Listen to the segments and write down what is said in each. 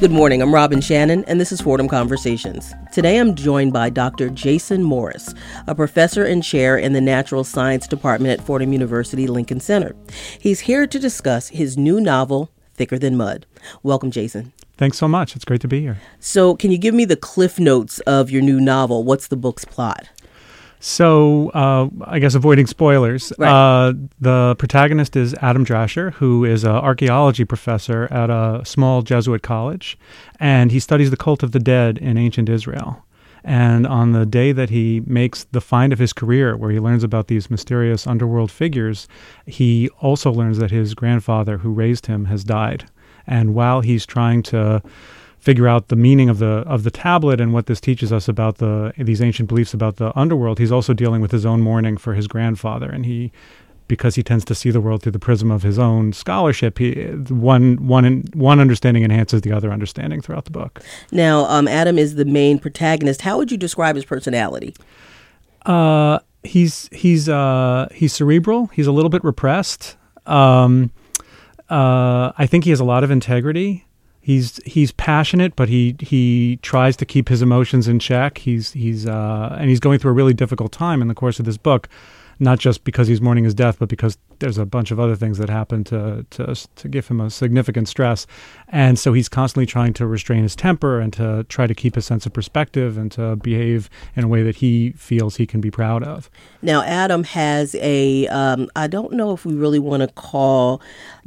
Good morning. I'm Robin Shannon, and this is Fordham Conversations. Today I'm joined by Dr. Jason Morris, a professor and chair in the Natural Science Department at Fordham University Lincoln Center. He's here to discuss his new novel, Thicker Than Mud. Welcome, Jason. Thanks so much. It's great to be here. So, can you give me the cliff notes of your new novel? What's the book's plot? So, uh, I guess avoiding spoilers, Right. uh, the protagonist is Adam Drasher, who is an archaeology professor at a small Jesuit college, and he studies the cult of the dead in ancient Israel. And on the day that he makes the find of his career, where he learns about these mysterious underworld figures, he also learns that his grandfather, who raised him, has died. And while he's trying to figure out the meaning of the of the tablet and what this teaches us about the these ancient beliefs about the underworld, he's also dealing with his own mourning for his grandfather, and he because he tends to see the world through the prism of his own scholarship, he one one one understanding enhances the other understanding throughout the book. Now, um, Adam is the main protagonist. How would you describe his personality? Uh, he's he's uh, he's cerebral. He's a little bit repressed. Um, uh, I think he has a lot of integrity. He's he's passionate, but he he tries to keep his emotions in check. He's he's uh, and he's going through a really difficult time in the course of this book, not just because he's mourning his death, but because there's a bunch of other things that happen to to to give him a significant stress, and so he's constantly trying to restrain his temper and to try to keep a sense of perspective and to behave in a way that he feels he can be proud of. Now, Adam has a, um, I don't know if we really want to call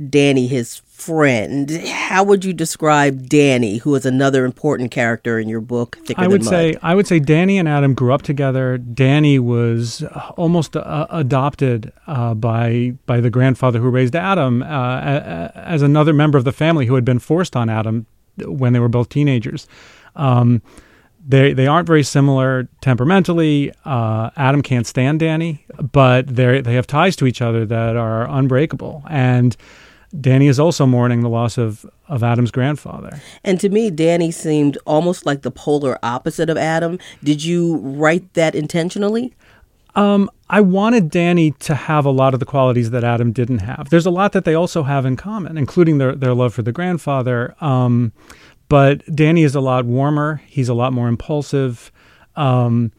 Danny his friend. How would you describe Danny, who is another important character in your book, Thicker I would say I would say Danny and Adam grew up together. Danny was almost uh, adopted uh, by by the grandfather who raised Adam uh, as another member of the family who had been forced on Adam when they were both teenagers. Um, they they aren't very similar temperamentally. Uh, Adam can't stand Danny, but they they have ties to each other that are unbreakable. And Danny is also mourning the loss of of Adam's grandfather. And to me, Danny seemed almost like the polar opposite of Adam. Did you write that intentionally? Um, I wanted Danny to have a lot of the qualities that Adam didn't have. There's a lot that they also have in common, including their their love for the grandfather. Um, but Danny is a lot warmer. He's a lot more impulsive. Um,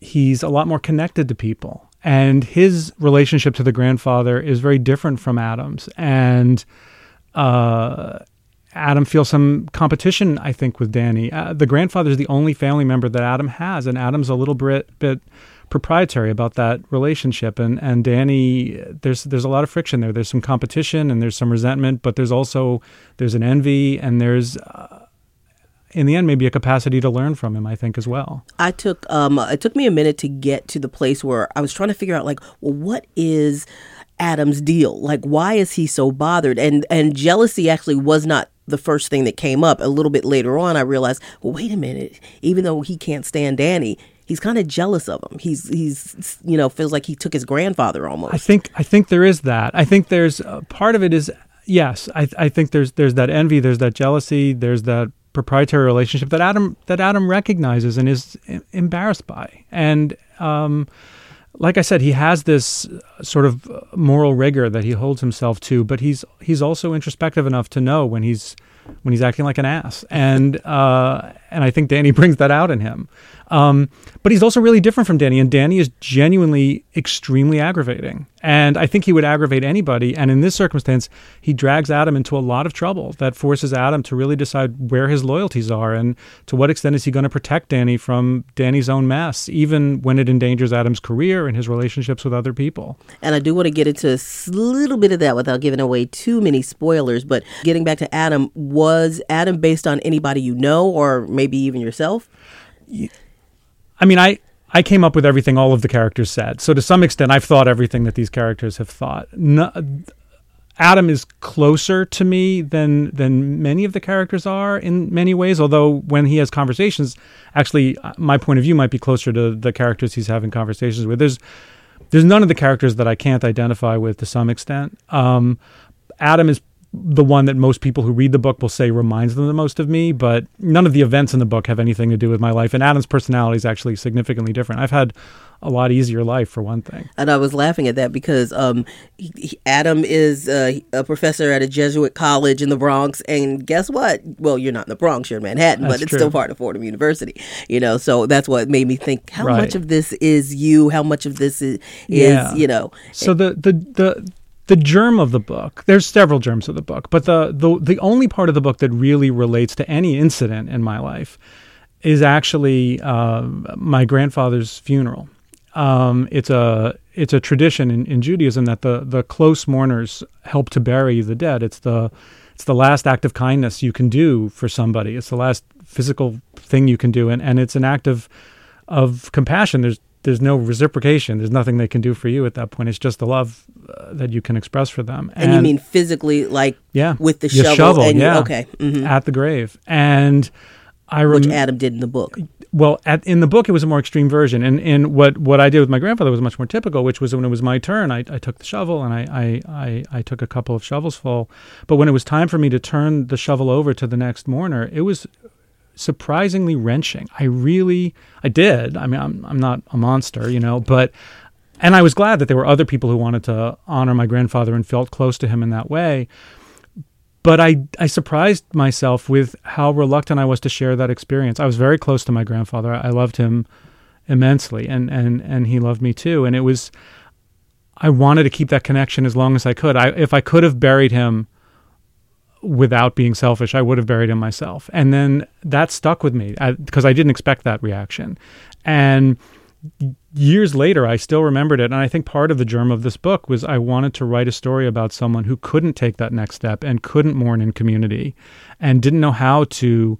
he's a lot more connected to people, and his relationship to the grandfather is very different from Adam's. And uh, Adam feels some competition, I think, with Danny. Uh, the grandfather is the only family member that Adam has, and Adam's a little bit, bit proprietary about that relationship. And and Danny, there's there's a lot of friction there. There's some competition and there's some resentment, but there's also there's an envy and there's. Uh, in the end, maybe a capacity to learn from him, I think, as well. I took um it took me a minute to get to the place where I was trying to figure out like, well, what is Adam's deal? Like why is he so bothered? And and jealousy actually was not the first thing that came up. A little bit later on I realized, well, wait a minute, even though he can't stand Danny, he's kind of jealous of him. He's he's you know, feels like he took his grandfather almost. I think I think there is that. I think there's uh, part of it is yes. I I think there's there's that envy, there's that jealousy, there's that proprietary relationship that Adam that Adam recognizes and is embarrassed by. And um, like I said, he has this sort of moral rigor that he holds himself to, but he's he's also introspective enough to know when he's when he's acting like an ass, and uh, and I think Danny brings that out in him. Um, but he's also really different from Danny, and Danny is genuinely extremely aggravating. And I think he would aggravate anybody. And in this circumstance, he drags Adam into a lot of trouble that forces Adam to really decide where his loyalties are and to what extent is he going to protect Danny from Danny's own mess, even when it endangers Adam's career and his relationships with other people. And I do want to get into a little bit of that without giving away too many spoilers. But getting back to Adam, was Adam based on anybody you know or maybe even yourself? I mean, I I came up with everything all of the characters said. So to some extent, I've thought everything that these characters have thought. No, Adam is closer to me than than many of the characters are in many ways. Although when he has conversations, actually, uh, my point of view might be closer to the characters he's having conversations with. There's there's none of the characters that I can't identify with to some extent. Um, Adam is the one that most people who read the book will say reminds them the most of me, but none of the events in the book have anything to do with my life. And Adam's personality is actually significantly different. I've had a lot easier life for one thing. And I was laughing at that because um, he, he, Adam is uh, a professor at a Jesuit college in the Bronx, and guess what? Well, you're not in the Bronx, you're in Manhattan, That's but it's true. still part of Fordham University. You know, so that's what made me think: how Right. much of this is you? How much of this is, Yeah. is you know? So the the the the germ of the book. There's several germs of the book, but the the the only part of the book that really relates to any incident in my life is actually uh, my grandfather's funeral. Um, it's a it's a tradition in, in Judaism that the the close mourners help to bury the dead. It's the it's the last act of kindness you can do for somebody. It's the last physical thing you can do, and, and it's an act of of compassion. There's there's no reciprocation. There's nothing they can do for you at that point. It's just the love that you can express for them. And, you mean physically, like yeah, with the Your shovel? and yeah, okay, hmm at the grave. And I wrote which Adam did in the book. well, at, in the book, it was a more extreme version, and and what what I did with my grandfather was much more typical, which was when it was my turn, I, I took the shovel and I, I I I took a couple of shovels full, but when it was time for me to turn the shovel over to the next mourner, it was surprisingly wrenching. I really I did. I mean, I'm I'm not a monster, you know, but and I was glad that there were other people who wanted to honor my grandfather and felt close to him in that way but I, I surprised myself with how reluctant I was to share that experience. I was very close to my grandfather. I loved him immensely, and, and, and he loved me too. And it was, I wanted to keep that connection as long as I could. I, if I could have buried him without being selfish, I would have buried him myself. And then that stuck with me uh, because I, didn't expect that reaction. And years later, I still remembered it. And I think part of the germ of this book was I wanted to write a story about someone who couldn't take that next step and couldn't mourn in community and didn't know how to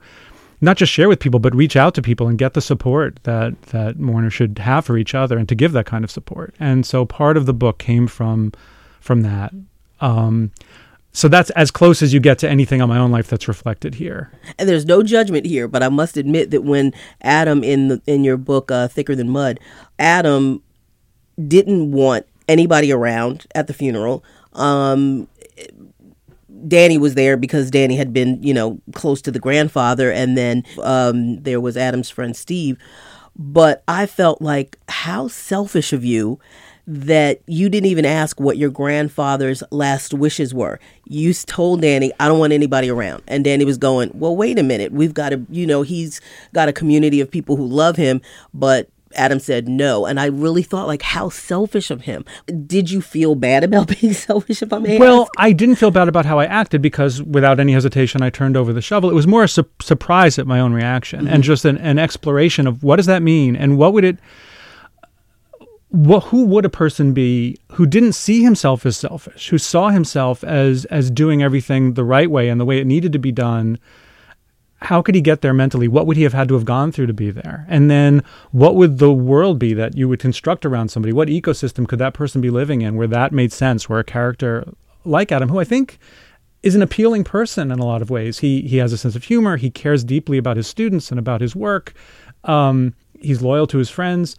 not just share with people, but reach out to people and get the support that, that mourners should have for each other and to give that kind of support. And so part of the book came from, from that. Um, so that's as close as you get to anything on my own life that's reflected here. and there's no judgment here, but I must admit that when Adam in the in your book uh, Thicker Than Mud, Adam didn't want anybody around at the funeral. Um, Danny was there because Danny had been, you know, close to the grandfather, and then um, there was Adam's friend Steve. But I felt like how selfish of you that you didn't even ask what your grandfather's last wishes were. You told Danny, I don't want anybody around. And Danny was going, Well, wait a minute. We've got a, you know, he's got a community of people who love him, but Adam said no. And I really thought, like, how selfish of him. Did you feel bad about being selfish, if I may Well, ask? I didn't feel bad about how I acted because without any hesitation, I turned over the shovel. It was more a su- surprise at my own reaction and mm-hmm. just an, an exploration of what does that mean and what would it. What, who would a person be who didn't see himself as selfish, who saw himself as as doing everything the right way and the way it needed to be done? How could he get there mentally? What would he have had to have gone through to be there? And then what would the world be that you would construct around somebody? What ecosystem could that person be living in where that made sense, where a character like Adam, who I think is an appealing person in a lot of ways. He he has a sense of humor. He cares deeply about his students and about his work. Um, he's loyal to his friends,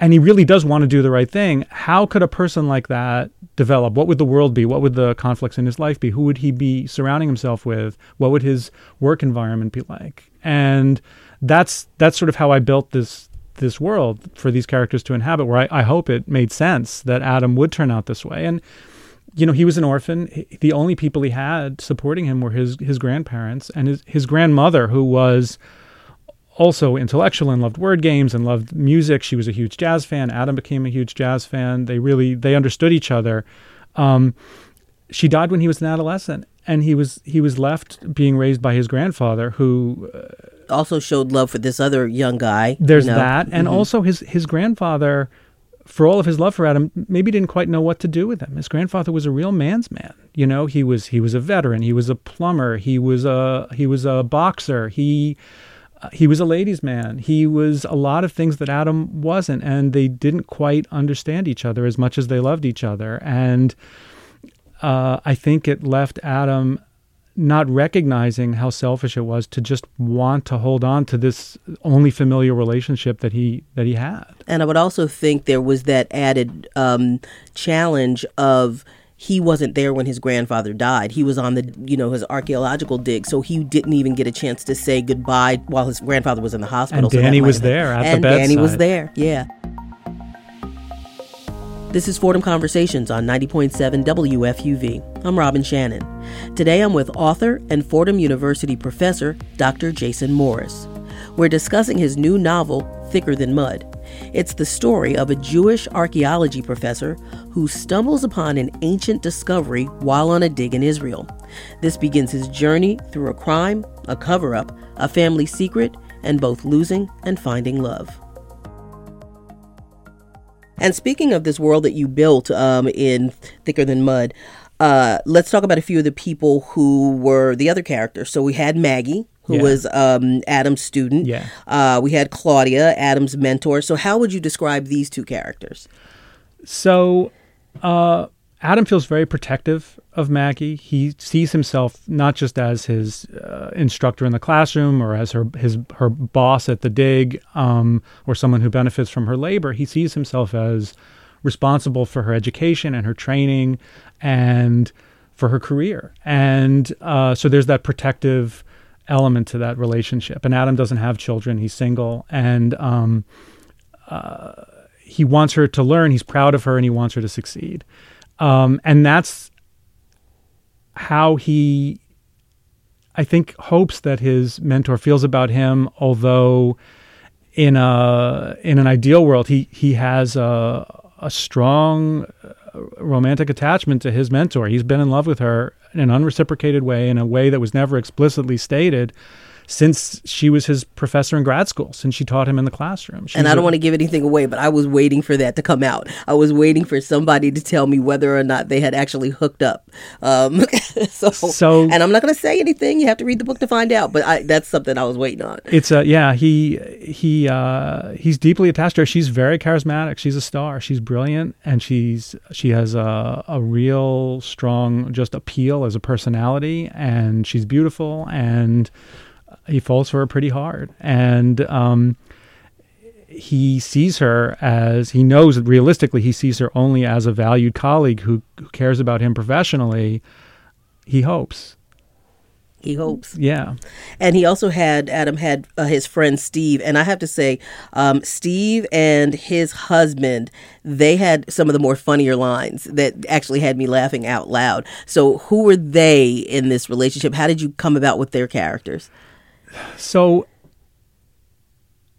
and he really does want to do the right thing. How could a person like that develop? What would the world be? What would the conflicts in his life be? Who would he be surrounding himself with? What would his work environment be like? And that's that's sort of how I built this this world for these characters to inhabit. Where I, I hope it made sense that Adam would turn out this way and you know, he was an orphan. The only people he had supporting him were his his grandparents and his his grandmother, who was also intellectual and loved word games and loved music. She was a huge jazz fan. Adam became a huge jazz fan. They really they understood each other. Um, she died when he was an adolescent, and he was he was left being raised by his grandfather, who uh, Also showed love for this other young guy. there's you know. that, and also his his grandfather, for all of his love for Adam, maybe didn't quite know what to do with him. His grandfather was a real man's man. You know, he was he was a veteran. He was a plumber. He was a he was a boxer. He he was a ladies' man. He was a lot of things that Adam wasn't, and they didn't quite understand each other as much as they loved each other. And uh, I think it left Adam not recognizing how selfish it was to just want to hold on to this only familiar relationship that he that he had. And I would also think there was that added um, challenge of he wasn't there when his grandfather died. He was on the, you know, his archaeological dig, so he didn't even get a chance to say goodbye while his grandfather was in the hospital. And Danny was there at and the bedside. Danny was there, yeah. This is Fordham Conversations on 90.7 WFUV. I'm Robin Shannon. Today I'm with author and Fordham University professor Dr. Jason Morris. We're discussing his new novel, Thicker Than Mud. It's the story of a Jewish archaeology professor who stumbles upon an ancient discovery while on a dig in Israel. This begins his journey through a crime, a cover up, a family secret, and both losing and finding love. And speaking of this world that you built um, in Thicker Than Mud, uh, let's talk about a few of the people who were the other characters. So we had Maggie, who Yeah. was um, Adam's student. Yeah. Uh, we had Claudia, Adam's mentor. So how would you describe these two characters? So, uh, Adam feels very protective of Maggie. He sees himself not just as his uh, instructor in the classroom or as her his her boss at the dig, um, or someone who benefits from her labor. He sees himself as responsible for her education and her training, and for her career. And uh, so there's that protective element to that relationship. And Adam doesn't have children; he's single, and um, he wants her to learn. He's proud of her, and he wants her to succeed. Um, and that's how he, I think, hopes that his mentor feels about him. Although, in a in an ideal world, he he has a a strong uh, romantic attachment to his mentor. He's been in love with her in an unreciprocated way, in a way that was never explicitly stated. Since she was his professor in grad school, since she taught him in the classroom, and I don't a- want to give anything away, but I was waiting for that to come out. I was waiting for somebody to tell me whether or not they had actually hooked up. Um, so, So- and I'm not going to say anything. You have to read the book to find out. But I, that's something I was waiting on. It's a yeah. He he uh, he's deeply attached to her. She's very charismatic. She's a star. She's brilliant, and she's she has a a real strong just appeal as a personality, and she's beautiful. And he falls for her pretty hard, and um, he sees her as he knows realistically he sees her only as a valued colleague who, who cares about him professionally. He hopes, He hopes. yeah. And he also had Adam had uh, his friend Steve, and I have to say, um, Steve and his husband, they had some of the more funnier lines that actually had me laughing out loud. So, who were they in this relationship? How did you come about with their characters? So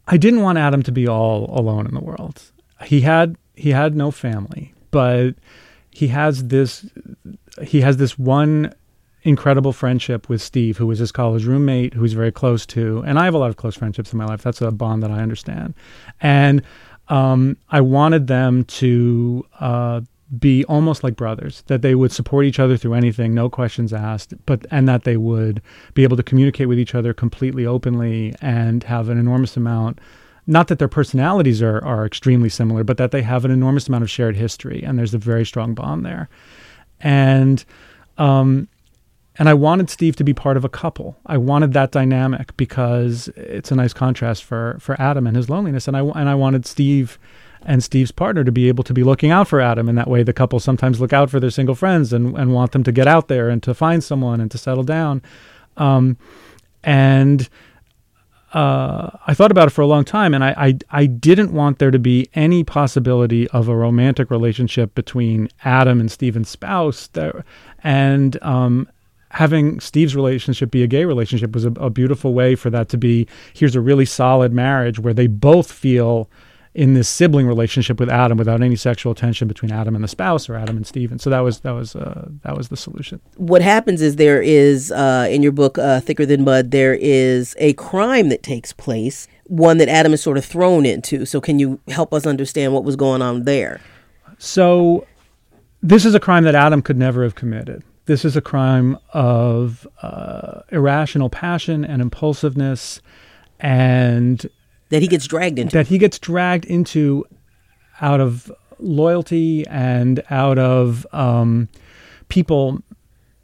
I didn't want Adam to be all alone in the world. He had he had no family, but he has this he has this one incredible friendship with Steve, who was his college roommate, who he's very close to. And I have a lot of close friendships in my life. That's a bond that I understand. And um, I wanted them to uh, be almost like brothers, that they would support each other through anything, no questions asked, but and that they would be able to communicate with each other completely openly and have an enormous amount not that their personalities are, are extremely similar, but that they have an enormous amount of shared history, and there's a very strong bond there. And um, and I wanted Steve to be part of a couple. I wanted that dynamic because it's a nice contrast for for Adam and his loneliness. And I and I wanted Steve and Steve's partner to be able to be looking out for Adam And that way. The couple sometimes look out for their single friends and and want them to get out there and to find someone and to settle down. Um, and uh, I thought about it for a long time, and I, I I didn't want there to be any possibility of a romantic relationship between Adam and Steven's spouse. There, and um, having Steve's relationship be a gay relationship was a, a beautiful way for that to be. Here's a really solid marriage where they both feel in this sibling relationship with Adam without any sexual tension between Adam and the spouse or Adam and Steven. So that was that was uh, that was the solution. What happens is there is, uh, in your book, uh, Thicker Than Mud, there is a crime that takes place, one that Adam is sort of thrown into. So, can you help us understand what was going on there? So, this is a crime that Adam could never have committed. This is a crime of uh, irrational passion and impulsiveness, and That he gets dragged into. that he gets dragged into out of loyalty and out of um, people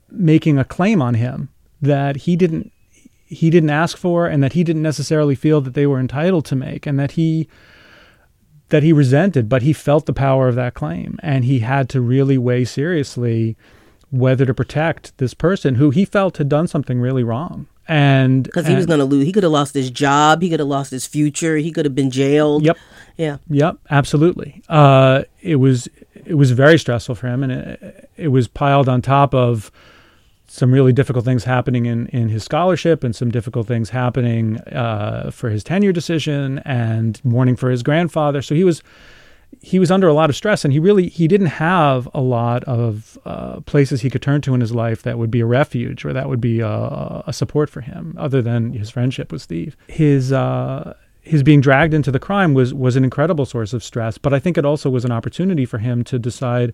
making a claim on him that he didn't he didn't ask for and that he didn't necessarily feel that they were entitled to make and that he that he resented, but he felt the power of that claim, and he had to really weigh seriously whether to protect this person who he felt had done something really wrong. And because he was going to lose, he could have lost his job, he could have lost his future, he could have been jailed. Yep. Yeah. Yep. Absolutely. Uh, it was it was very stressful for him, and it, it was piled on top of some really difficult things happening in, in his scholarship and some difficult things happening uh, for his tenure decision and mourning for his grandfather. So he was he was under a lot of stress and he really he didn't have a lot of uh, places he could turn to in his life that would be a refuge or that would be a, a support for him other than his friendship with Steve. His uh, his being dragged into the crime was was an incredible source of stress, but I think it also was an opportunity for him to decide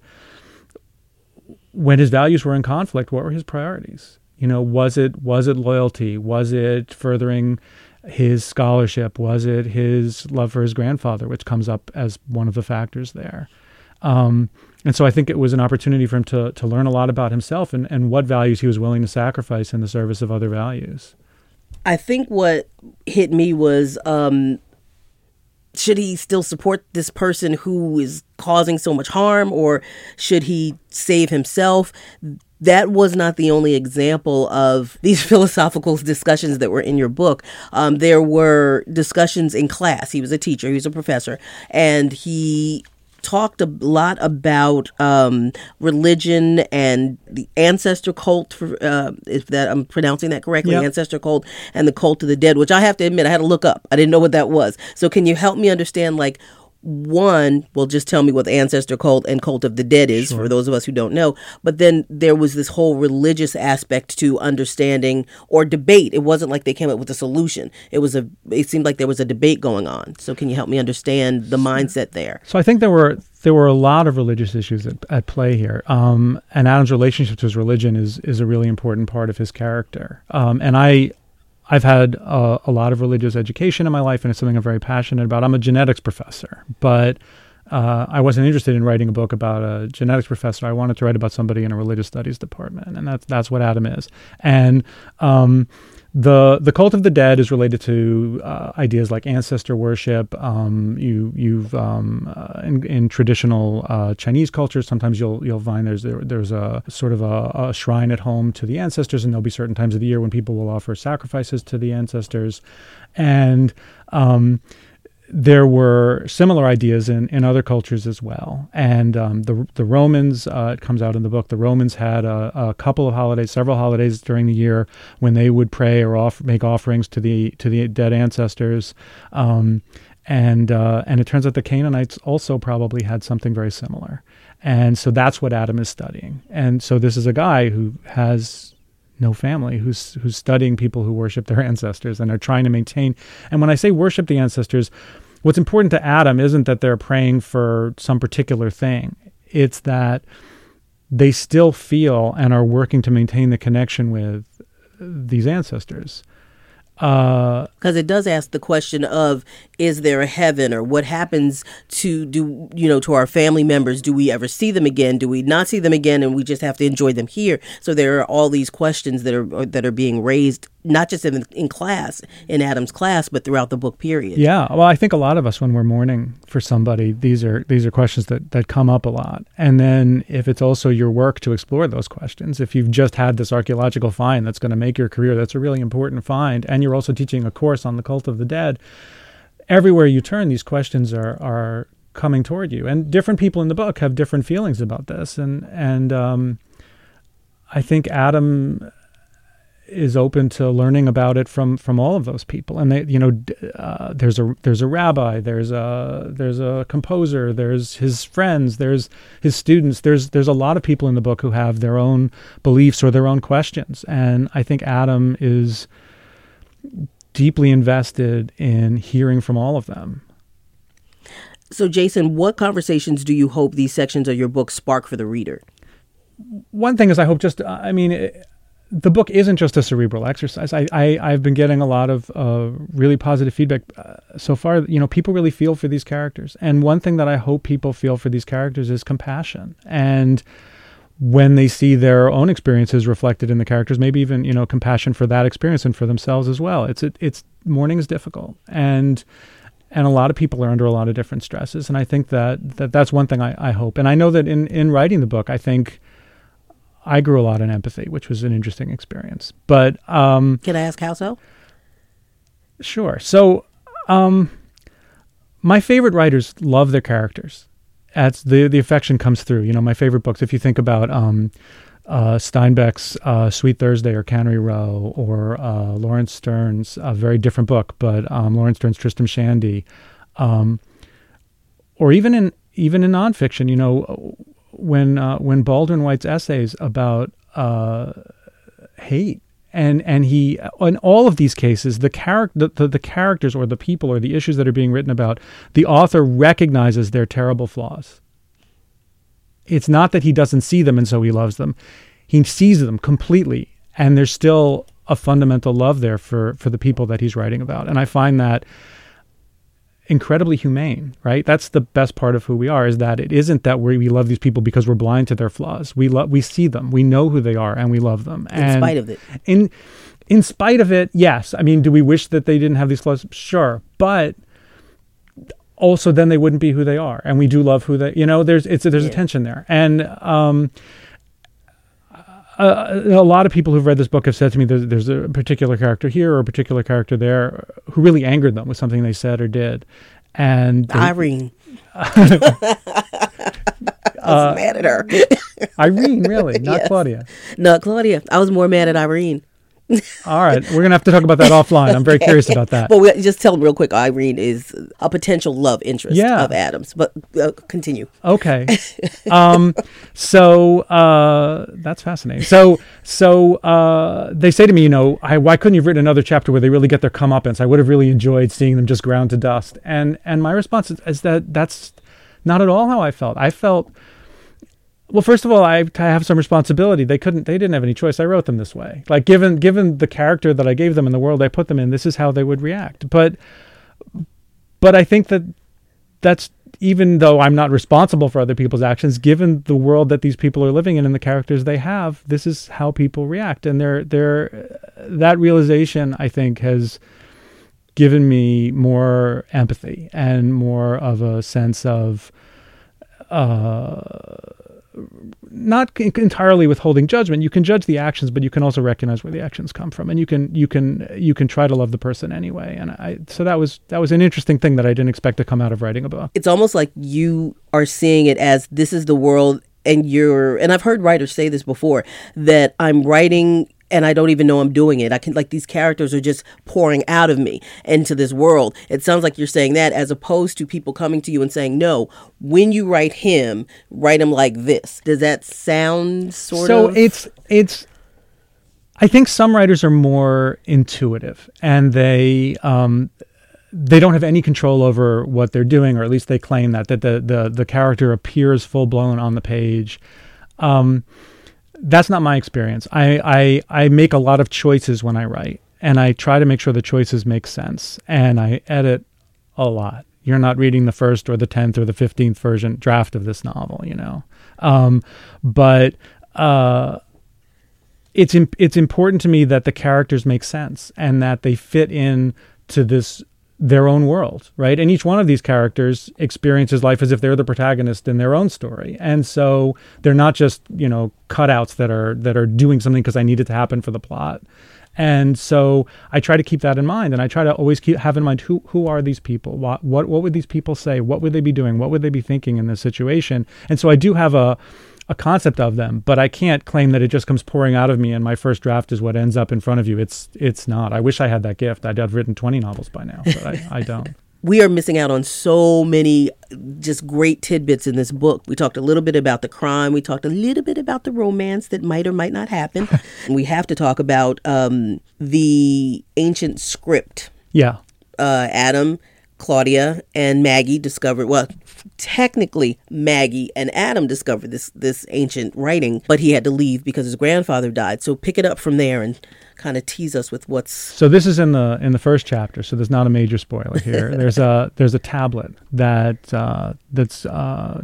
when his values were in conflict, what were his priorities? You know, was it was it loyalty? Was it furthering his scholarship? Was it his love for his grandfather, which comes up as one of the factors there? Um, and so I think it was an opportunity for him to to learn a lot about himself and, and what values he was willing to sacrifice in the service of other values. I think what hit me was um, should he still support this person who is causing so much harm or should he save himself? That was not the only example of these philosophical discussions that were in your book. Um, there were discussions in class. He was a teacher, he was a professor, and he talked a lot about um, religion and the ancestor cult. For, uh, if that I'm pronouncing that correctly, yep. ancestor cult and the cult of the dead, which I have to admit I had to look up. I didn't know what that was. So can you help me understand like one, well, just tell me what the ancestor cult and cult of the dead is sure. for those of us who don't know. But then there was this whole religious aspect to understanding or debate. It wasn't like they came up with a solution. It was a. It seemed like there was a debate going on. So can you help me understand the mindset there? So I think there were there were a lot of religious issues at, at play here. Um, and Adam's relationship to his religion is is a really important part of his character. Um, and I I've had a lot of religious education in my life, and it's something I'm very passionate about. I'm a genetics professor, but uh, I wasn't interested in writing a book about a genetics professor. I wanted to write about somebody in a religious studies department, and that's that's what Adam is. And um, the the cult of the dead is related to uh, ideas like ancestor worship. Um, you you've um, uh, in, in, traditional uh, Chinese cultures, sometimes you'll you'll find there's there, there's a sort of a, a, shrine at home to the ancestors, and there'll be certain times of the year when people will offer sacrifices to the ancestors, and um, there were similar ideas in, in other cultures as well. And um, the the Romans, uh, it comes out in the book, the Romans had a, a, couple of holidays, several holidays during the year when they would pray or off, make offerings to the to the dead ancestors. Um, and uh, and it turns out the Canaanites also probably had something very similar. And so that's what Adam is studying. And so this is a guy who has no family who's who's studying people who worship their ancestors and are trying to maintain and when i say worship the ancestors what's important to Adam isn't that they're praying for some particular thing. It's that they still feel and are working to maintain the connection with these ancestors. Because uh, it does ask the question of is there a heaven or what happens to do you know to our family members? Do we ever see them again? Do we not see them again? And we just have to enjoy them here. So there are all these questions that are that are being raised not just in, in class in adam's class but throughout the book period. Yeah. Well i think a lot of us when we're mourning for somebody these are these are questions that that come up a lot. And then if it's also your work to explore those questions if you've just had this archaeological find that's going to make your career that's a really important find and you're also teaching a course on the cult of the dead everywhere you turn, these questions are are coming toward you, and different people in the book have different feelings about this, and and um, I think Adam is open to learning about it from from all of those people and they you know uh, there's a there's a rabbi there's a there's a composer there's his friends there's his students there's there's a lot of people in the book who have their own beliefs or their own questions and i think adam is deeply invested in hearing from all of them. So, Jason, what conversations do you hope these sections of your book spark for the reader? One thing is, I hope just, I mean, the book isn't just a cerebral exercise. I, I have been getting a lot of uh, really positive feedback uh, so far. You know, people really feel for these characters, and one thing that I hope people feel for these characters is compassion and when they see their own experiences reflected in the characters, maybe even you know compassion for that experience and for themselves as well. It's it, it's mourning is difficult, and and a lot of people are under a lot of different stresses. And I think that, that that's one thing I, I hope. And I know that in, in writing the book, I think I grew a lot in empathy, which was an interesting experience. But um, can I ask how so? Sure. So, um, my favorite writers love their characters. That's the the affection comes through. You know, my favorite books. If you think about um, uh, Steinbeck's uh, Sweet Thursday or Cannery Row, or uh, Laurence Sterne's a very different book, but um, Laurence Sterne's Tristram Shandy, um, or even in even in nonfiction, you know, when uh, when Baldwin writes essays about uh, hate and and he in all of these cases the character the, the, the, characters or the people or the issues that are being written about the author recognizes their terrible flaws. It's not that he doesn't see them and so he loves them. He sees them completely and there's still a fundamental love there for for the people that he's writing about. And i find that incredibly humane, right? That's the best part of who we are is that it isn't that we we love these people because we're blind to their flaws. We love we see them, we know who they are, and we love them. In and spite of it. In in spite of it, yes. I mean, do we wish that they didn't have these flaws? Sure, but also then they wouldn't be who they are, and we do love who they. You know, there's it's there's yeah. a tension there, and um, uh, a lot of people who've read this book have said to me there's, there's, a particular character here or a particular character there who really angered them with something they said or did. And they, Irene. I was uh, mad at her. Irene, really, not yes. Claudia. No, Claudia. I was more mad at Irene. All right, we're gonna have to talk about that offline. I'm very curious about that. Well, we, just tell them real quick. Irene is a potential love interest yeah. of Adams, but uh, continue. Okay. um, so uh, that's fascinating. So, so uh, they say to me, you know, I, why couldn't you have written another chapter where they really get their comeuppance? I would have really enjoyed seeing them just ground to dust. And and my response is, is that that's not at all how I felt. I felt well, first of all, I, I have some responsibility. They couldn't, they didn't have any choice. I wrote them this way. Like given given the character that I gave them in the world I put them in, this is how they would react. But but I think that that's even though I'm not responsible for other people's actions, given the world that these people are living in and the characters they have, this is how people react. And they're, they're, that realization, I think, has given me more empathy and more of a sense of uh, not entirely withholding judgment. You can judge the actions, but you can also recognize where the actions come from, and you can you can you can try to love the person anyway. And I so that was that was an interesting thing that I didn't expect to come out of writing a book. It's almost like you are seeing it as this is the world and you're and I've heard writers say this before that I'm writing and I don't even know I'm doing it. I can like these characters are just pouring out of me into this world. It sounds like you're saying that as opposed to people coming to you and saying, "No, when you write him, write him like this." Does that sound sort so of So it's it's I think some writers are more intuitive and they um they don't have any control over what they're doing, or at least they claim that that the the the character appears full blown on the page. Um, that's not my experience. I, I I make a lot of choices when I write, and I try to make sure the choices make sense, and I edit a lot. You're not reading the first or the tenth or the fifteenth version draft of this novel, you know. Um, but uh, it's imp- it's important to me that the characters make sense and that they fit in to this their own world, right? And each one of these characters experiences life as if they're the protagonist in their own story. And so they're not just, you know, cutouts that are that are doing something because I need it to happen for the plot. And so I try to keep that in mind, and I try to always keep have in mind who who are these people? What what what would these people say? What would they be doing? What would they be thinking in this situation? And so I do have a a concept of them, but I can't claim that it just comes pouring out of me and my first draft is what ends up in front of you. It's it's not. I wish I had that gift. I'd have written 20 novels by now, but I, I don't. we are missing out on so many just great tidbits in this book. We talked a little bit about the crime. We talked a little bit about the romance that might or might not happen. we have to talk about um, the ancient script. Yeah. Uh, Adam Claudia and Maggie discovered well technically Maggie and Adam discovered this this ancient writing but he had to leave because his grandfather died. So pick it up from there and kind of tease us with what's so this is in the in the first chapter so there's not a major spoiler here. There's a there's a tablet that uh, that's uh,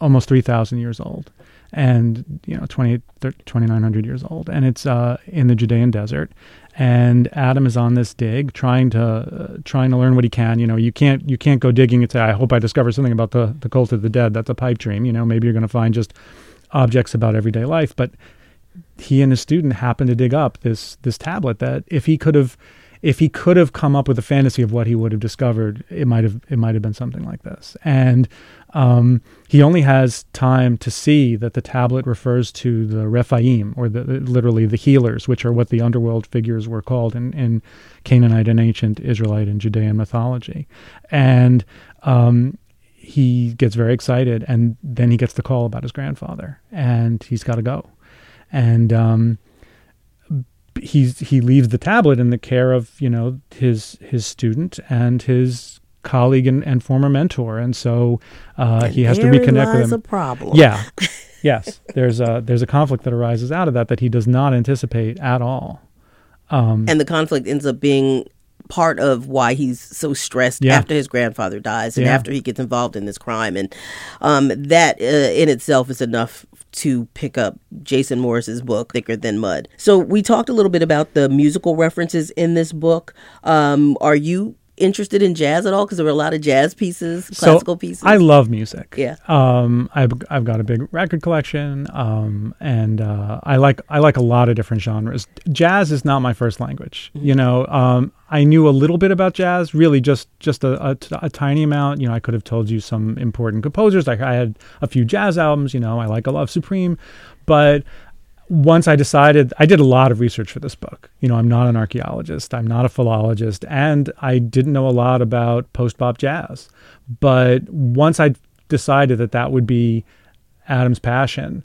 almost 3000 years old and you know 28 2900 years old. And it's uh, in the Judean desert. And Adam is on this dig trying to uh, trying to learn what he can. You know you can't you can't go digging and say I hope I discover something about the the cult of the dead. That's a pipe dream. You know maybe you're going to find just objects about everyday life. But he and his student happened to dig up this this tablet that if he could have if he could have come up with a fantasy of what he would have discovered, it might have it might have been something like this. And um, he only has time to see that the tablet refers to the Rephaim, or the literally the healers, which are what the underworld figures were called in, in Canaanite and ancient Israelite and Judean mythology. And um, he gets very excited, and then he gets the call about his grandfather, and he's got to go. And um, he's he leaves the tablet in the care of you know his his student and his colleague and, and former mentor, and so uh, and he has to reconnect with him. A problem. Yeah, yes. There's a there's a conflict that arises out of that that he does not anticipate at all. Um, and the conflict ends up being part of why he's so stressed yeah. after his grandfather dies and yeah. after he gets involved in this crime and um, that uh, in itself is enough to pick up Jason Morris's book, Thicker Than Mud. So we talked a little bit about the musical references in this book. Um, are you interested in jazz at all? Because there were a lot of jazz pieces, classical so pieces. I love music. Yeah. Um, I've I've got a big record collection. Um, and uh, I like I like a lot of different genres. Jazz is not my first language. Mm-hmm. You know, um, I knew a little bit about jazz, really just just a, a, a, tiny amount. You know, I could have told you some important composers. Like I had a few jazz albums. You know, I like a Love Supreme, but once I decided, I did a lot of research for this book. You know, I'm not an archaeologist, I'm not a philologist, and I didn't know a lot about post bop jazz. But once I decided that that would be Adam's passion,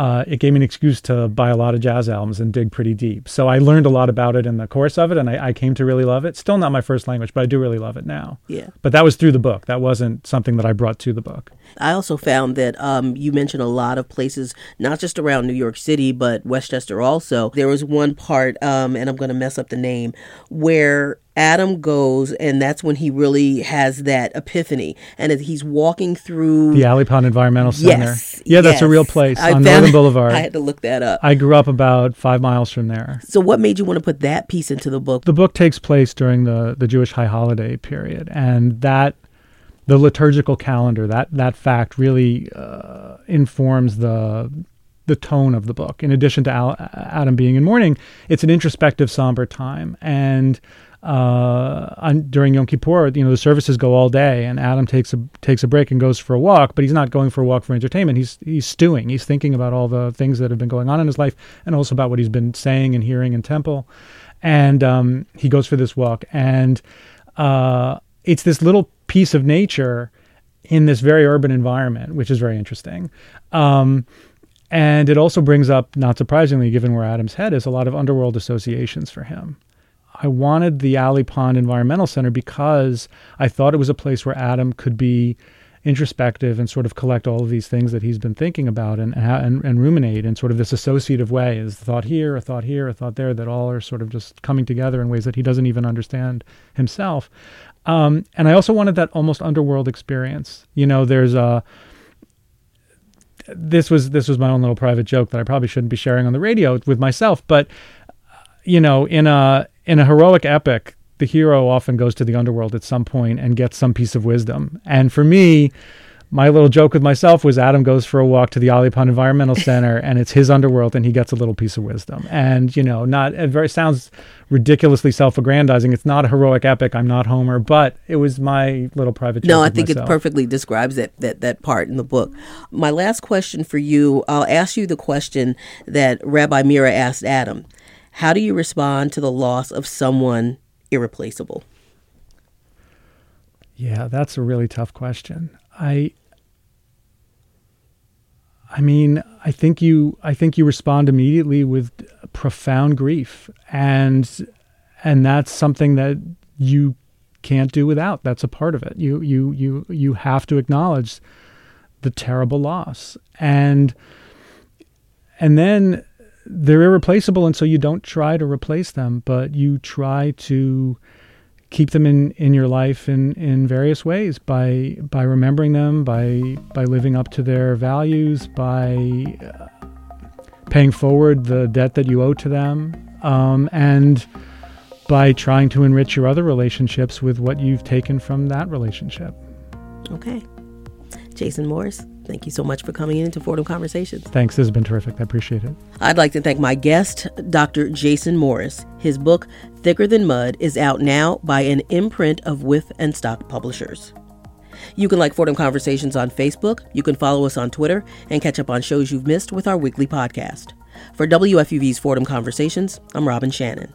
uh, it gave me an excuse to buy a lot of jazz albums and dig pretty deep. So I learned a lot about it in the course of it, and I, I, came to really love it. Still not my first language, but I do really love it now. Yeah. But that was through the book. That wasn't something that I brought to the book. I also found that um, you mentioned a lot of places, not just around New York City, but Westchester also. There was one part, um, and I'm going to mess up the name, where Adam goes, and that's when he really has that epiphany. And he's walking through the Alley Pond Environmental Center. Yes, yeah, that's yes. a real place I on Northern Boulevard. I had to look that up. I grew up about five miles from there. So, what made you want to put that piece into the book? The book takes place during the the Jewish High Holiday period, and that the liturgical calendar that that fact really uh, informs the the tone of the book. In addition to Al- Adam being in mourning, it's an introspective, somber time, and uh, on, during Yom Kippur, you know, the services go all day, and Adam takes a takes a break and goes for a walk. But he's not going for a walk for entertainment. He's he's stewing. He's thinking about all the things that have been going on in his life, and also about what he's been saying and hearing in temple. And um, he goes for this walk, and uh, it's this little piece of nature in this very urban environment, which is very interesting. Um, and it also brings up, not surprisingly, given where Adam's head is, a lot of underworld associations for him. I wanted the Alley Pond Environmental Center because I thought it was a place where Adam could be introspective and sort of collect all of these things that he's been thinking about and, and, and ruminate in sort of this associative way is thought here, a thought here, a thought there that all are sort of just coming together in ways that he doesn't even understand himself. Um, and I also wanted that almost underworld experience. You know, there's a this was this was my own little private joke that I probably shouldn't be sharing on the radio with myself, but you know, in a in a heroic epic, the hero often goes to the underworld at some point and gets some piece of wisdom. And for me, my little joke with myself was Adam goes for a walk to the Pond Environmental Center and it's his underworld and he gets a little piece of wisdom. And, you know, not it very sounds ridiculously self-aggrandizing. It's not a heroic epic. I'm not Homer, but it was my little private joke. No, I think myself. it perfectly describes that, that that part in the book. My last question for you, I'll ask you the question that Rabbi Mira asked Adam. How do you respond to the loss of someone irreplaceable? Yeah, that's a really tough question. I I mean, I think you I think you respond immediately with profound grief and and that's something that you can't do without. That's a part of it. You you you you have to acknowledge the terrible loss. And and then they're irreplaceable and so you don't try to replace them but you try to keep them in, in your life in, in various ways by by remembering them, by by living up to their values, by uh, paying forward the debt that you owe to them, um, and by trying to enrich your other relationships with what you've taken from that relationship. Okay. Jason Morris, thank you so much for coming into Fordham Conversations. Thanks. This has been terrific. I appreciate it. I'd like to thank my guest, Dr. Jason Morris. His book, Thicker Than Mud, is out now by an imprint of Wipf and Stock Publishers. You can like Fordham Conversations on Facebook, you can follow us on Twitter, and catch up on shows you've missed with our weekly podcast. For WFUV's Fordham Conversations, I'm Robin Shannon.